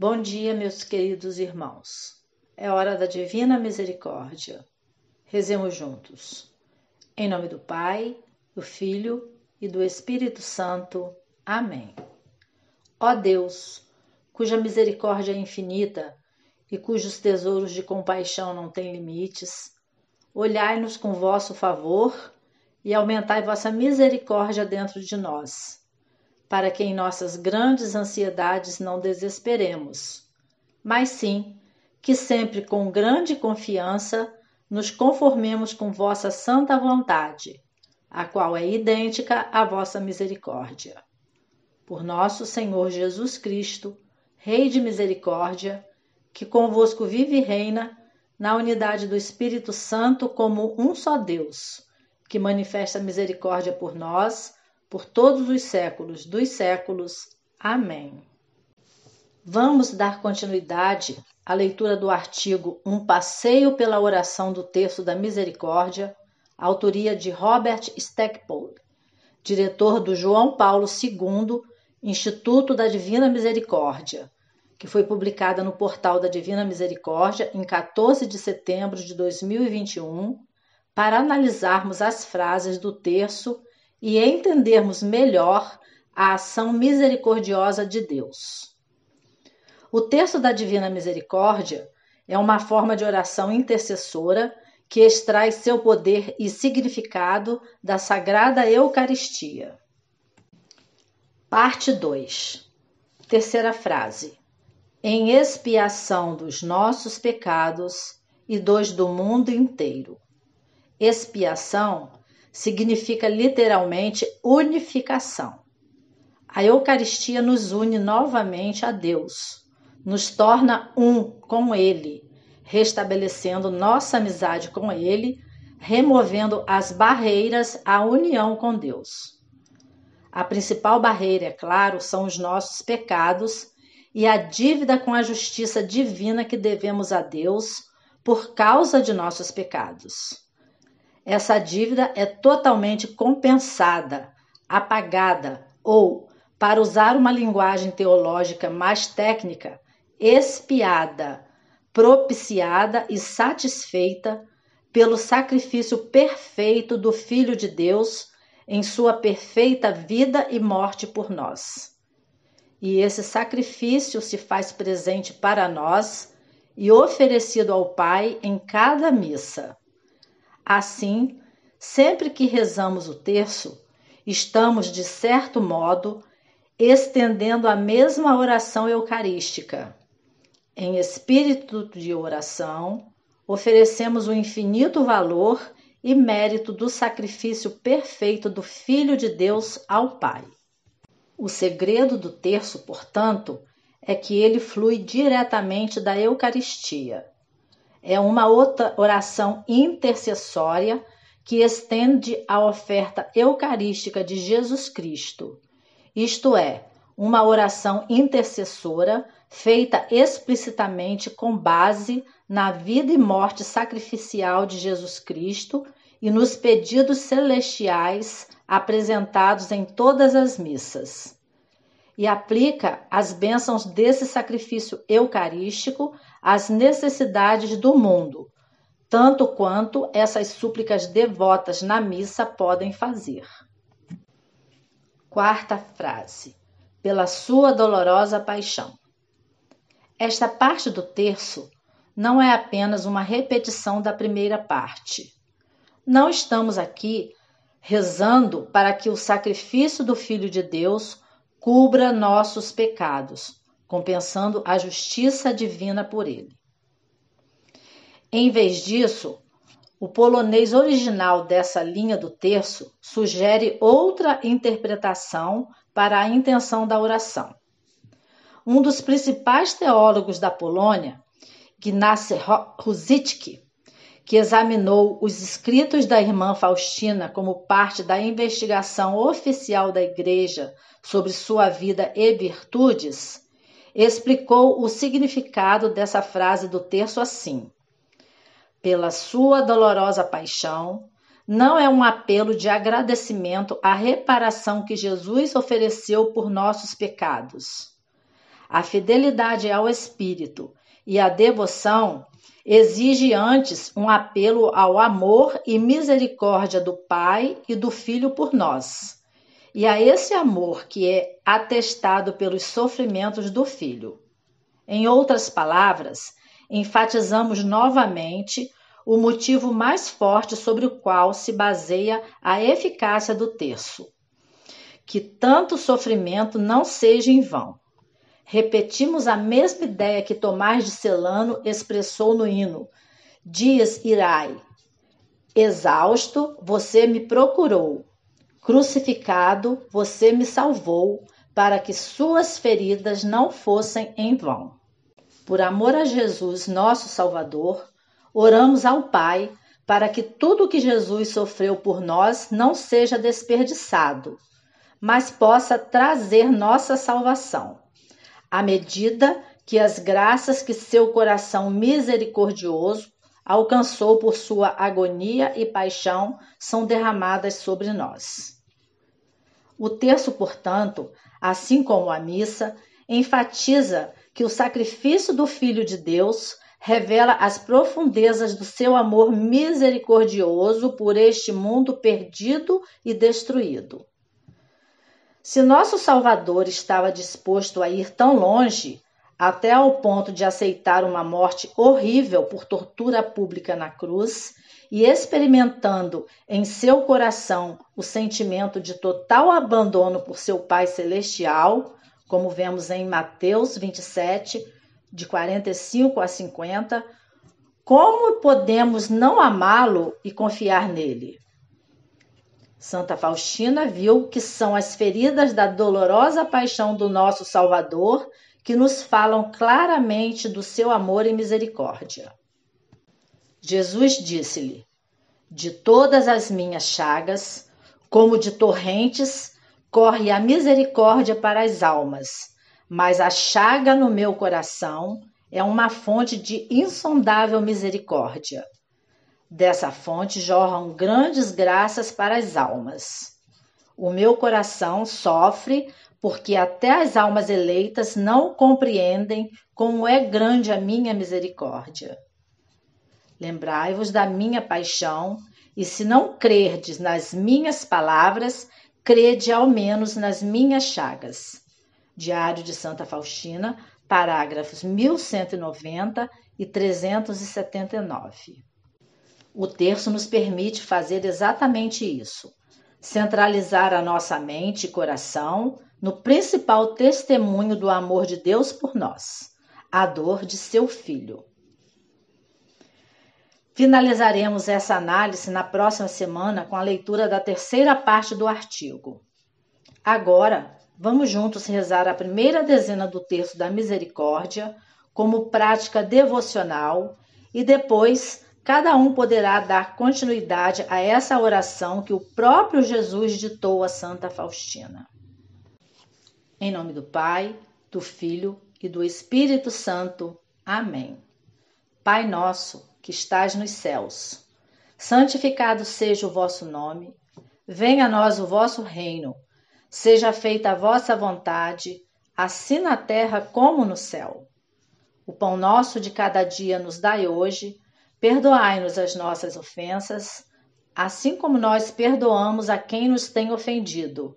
Bom dia, meus queridos irmãos. É hora da divina misericórdia. Rezemos juntos. Em nome do Pai, do Filho e do Espírito Santo. Amém. Ó Deus, cuja misericórdia é infinita e cujos tesouros de compaixão não têm limites, olhai-nos com vosso favor e aumentai vossa misericórdia dentro de nós para que em nossas grandes ansiedades não desesperemos, mas sim que sempre com grande confiança nos conformemos com vossa santa vontade, a qual é idêntica à vossa misericórdia. Por nosso Senhor Jesus Cristo, Rei de misericórdia, que convosco vive e reina na unidade do Espírito Santo como um só Deus, que manifesta misericórdia por nós por todos os séculos dos séculos. Amém. Vamos dar continuidade à leitura do artigo Um Passeio pela Oração do Terço da Misericórdia, autoria de Robert Stackpole, diretor do João Paulo II Instituto da Divina Misericórdia, que foi publicada no portal da Divina Misericórdia em 14 de setembro de 2021, para analisarmos as frases do terço e entendermos melhor a ação misericordiosa de Deus. O texto da Divina Misericórdia é uma forma de oração intercessora que extrai seu poder e significado da Sagrada Eucaristia. Parte 2. Terceira frase. Em expiação dos nossos pecados e dos do mundo inteiro. Expiação significa literalmente unificação. A Eucaristia nos une novamente a Deus, nos torna um com Ele, restabelecendo nossa amizade com Ele, removendo as barreiras à união com Deus. A principal barreira, é claro, são os nossos pecados e a dívida com a justiça divina que devemos a Deus por causa de nossos pecados essa dívida é totalmente compensada, apagada ou, para usar uma linguagem teológica mais técnica, expiada, propiciada e satisfeita pelo sacrifício perfeito do Filho de Deus em sua perfeita vida e morte por nós. E esse sacrifício se faz presente para nós e oferecido ao Pai em cada missa. Assim, sempre que rezamos o terço, estamos, de certo modo, estendendo a mesma oração eucarística. Em espírito de oração, oferecemos o infinito valor e mérito do sacrifício perfeito do Filho de Deus ao Pai. O segredo do terço, portanto, é que ele flui diretamente da Eucaristia é uma outra oração intercessória que estende a oferta eucarística de Jesus Cristo, isto é, uma oração intercessora feita explicitamente com base na vida e morte sacrificial de Jesus Cristo e nos pedidos celestiais apresentados em todas as missas. E aplica as bênçãos desse sacrifício eucarístico as necessidades do mundo, tanto quanto essas súplicas devotas na missa podem fazer. Quarta frase. Pela sua dolorosa paixão. Esta parte do terço não é apenas uma repetição da primeira parte. Não estamos aqui rezando para que o sacrifício do Filho de Deus cubra nossos pecados, compensando a justiça divina por ele. Em vez disso, o polonês original dessa linha do terço sugere outra interpretação para a intenção da oração. Um dos principais teólogos da Polônia, Ignacy Ruzicki, que examinou os escritos da irmã Faustina como parte da investigação oficial da Igreja sobre sua vida e virtudes, explicou o significado dessa frase do terço assim: Pela sua dolorosa paixão, não é um apelo de agradecimento à reparação que Jesus ofereceu por nossos pecados. A fidelidade ao Espírito e a devoção exige antes um apelo ao amor e misericórdia do Pai e do Filho por nós, e a esse amor que é atestado pelos sofrimentos do Filho. Em outras palavras, enfatizamos novamente o motivo mais forte sobre o qual se baseia a eficácia do terço: que tanto sofrimento não seja em vão. Repetimos a mesma ideia que Tomás de Celano expressou no hino Dias irai. Exausto, você me procurou. Crucificado, você me salvou, para que suas feridas não fossem em vão. Por amor a Jesus, nosso Salvador, oramos ao Pai para que tudo que Jesus sofreu por nós não seja desperdiçado, mas possa trazer nossa salvação à medida que as graças que seu coração misericordioso alcançou por sua agonia e paixão são derramadas sobre nós. O terço, portanto, assim como a missa, enfatiza que o sacrifício do Filho de Deus revela as profundezas do seu amor misericordioso por este mundo perdido e destruído. Se nosso Salvador estava disposto a ir tão longe, até ao ponto de aceitar uma morte horrível por tortura pública na cruz, e experimentando em seu coração o sentimento de total abandono por seu Pai Celestial, como vemos em Mateus 27, de 45 a 50, como podemos não amá-lo e confiar nele? Santa Faustina viu que são as feridas da dolorosa paixão do nosso Salvador que nos falam claramente do seu amor e misericórdia. Jesus disse-lhe: De todas as minhas chagas, como de torrentes, corre a misericórdia para as almas, mas a chaga no meu coração é uma fonte de insondável misericórdia. Dessa fonte jorram grandes graças para as almas. O meu coração sofre porque até as almas eleitas não compreendem como é grande a minha misericórdia. Lembrai-vos da minha paixão, e se não crerdes nas minhas palavras, crede ao menos nas minhas chagas. Diário de Santa Faustina, parágrafos 1190 e 379. O terço nos permite fazer exatamente isso: centralizar a nossa mente e coração no principal testemunho do amor de Deus por nós, a dor de seu filho. Finalizaremos essa análise na próxima semana com a leitura da terceira parte do artigo. Agora, vamos juntos rezar a primeira dezena do terço da misericórdia como prática devocional e depois Cada um poderá dar continuidade a essa oração que o próprio Jesus ditou a Santa Faustina. Em nome do Pai, do Filho e do Espírito Santo. Amém. Pai nosso, que estás nos céus, santificado seja o vosso nome. Venha a nós o vosso reino. Seja feita a vossa vontade, assim na terra como no céu. O pão nosso de cada dia nos dai hoje Perdoai-nos as nossas ofensas, assim como nós perdoamos a quem nos tem ofendido.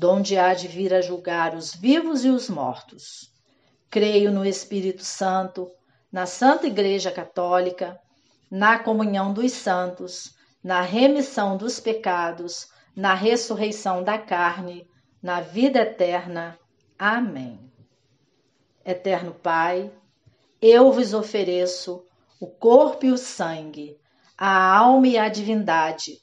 donde há de vir a julgar os vivos e os mortos. Creio no Espírito Santo, na Santa Igreja Católica, na comunhão dos santos, na remissão dos pecados, na ressurreição da carne, na vida eterna. Amém. Eterno Pai, eu vos ofereço o corpo e o sangue, a alma e a divindade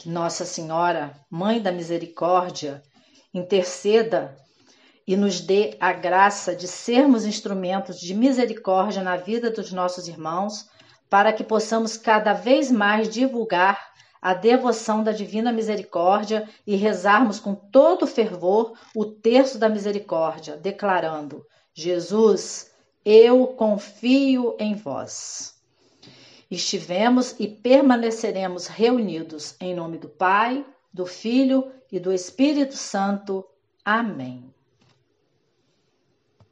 que Nossa Senhora, Mãe da Misericórdia, interceda e nos dê a graça de sermos instrumentos de misericórdia na vida dos nossos irmãos, para que possamos cada vez mais divulgar a devoção da Divina Misericórdia e rezarmos com todo fervor o terço da misericórdia, declarando: Jesus, eu confio em vós. Estivemos e permaneceremos reunidos em nome do Pai, do Filho e do Espírito Santo. Amém.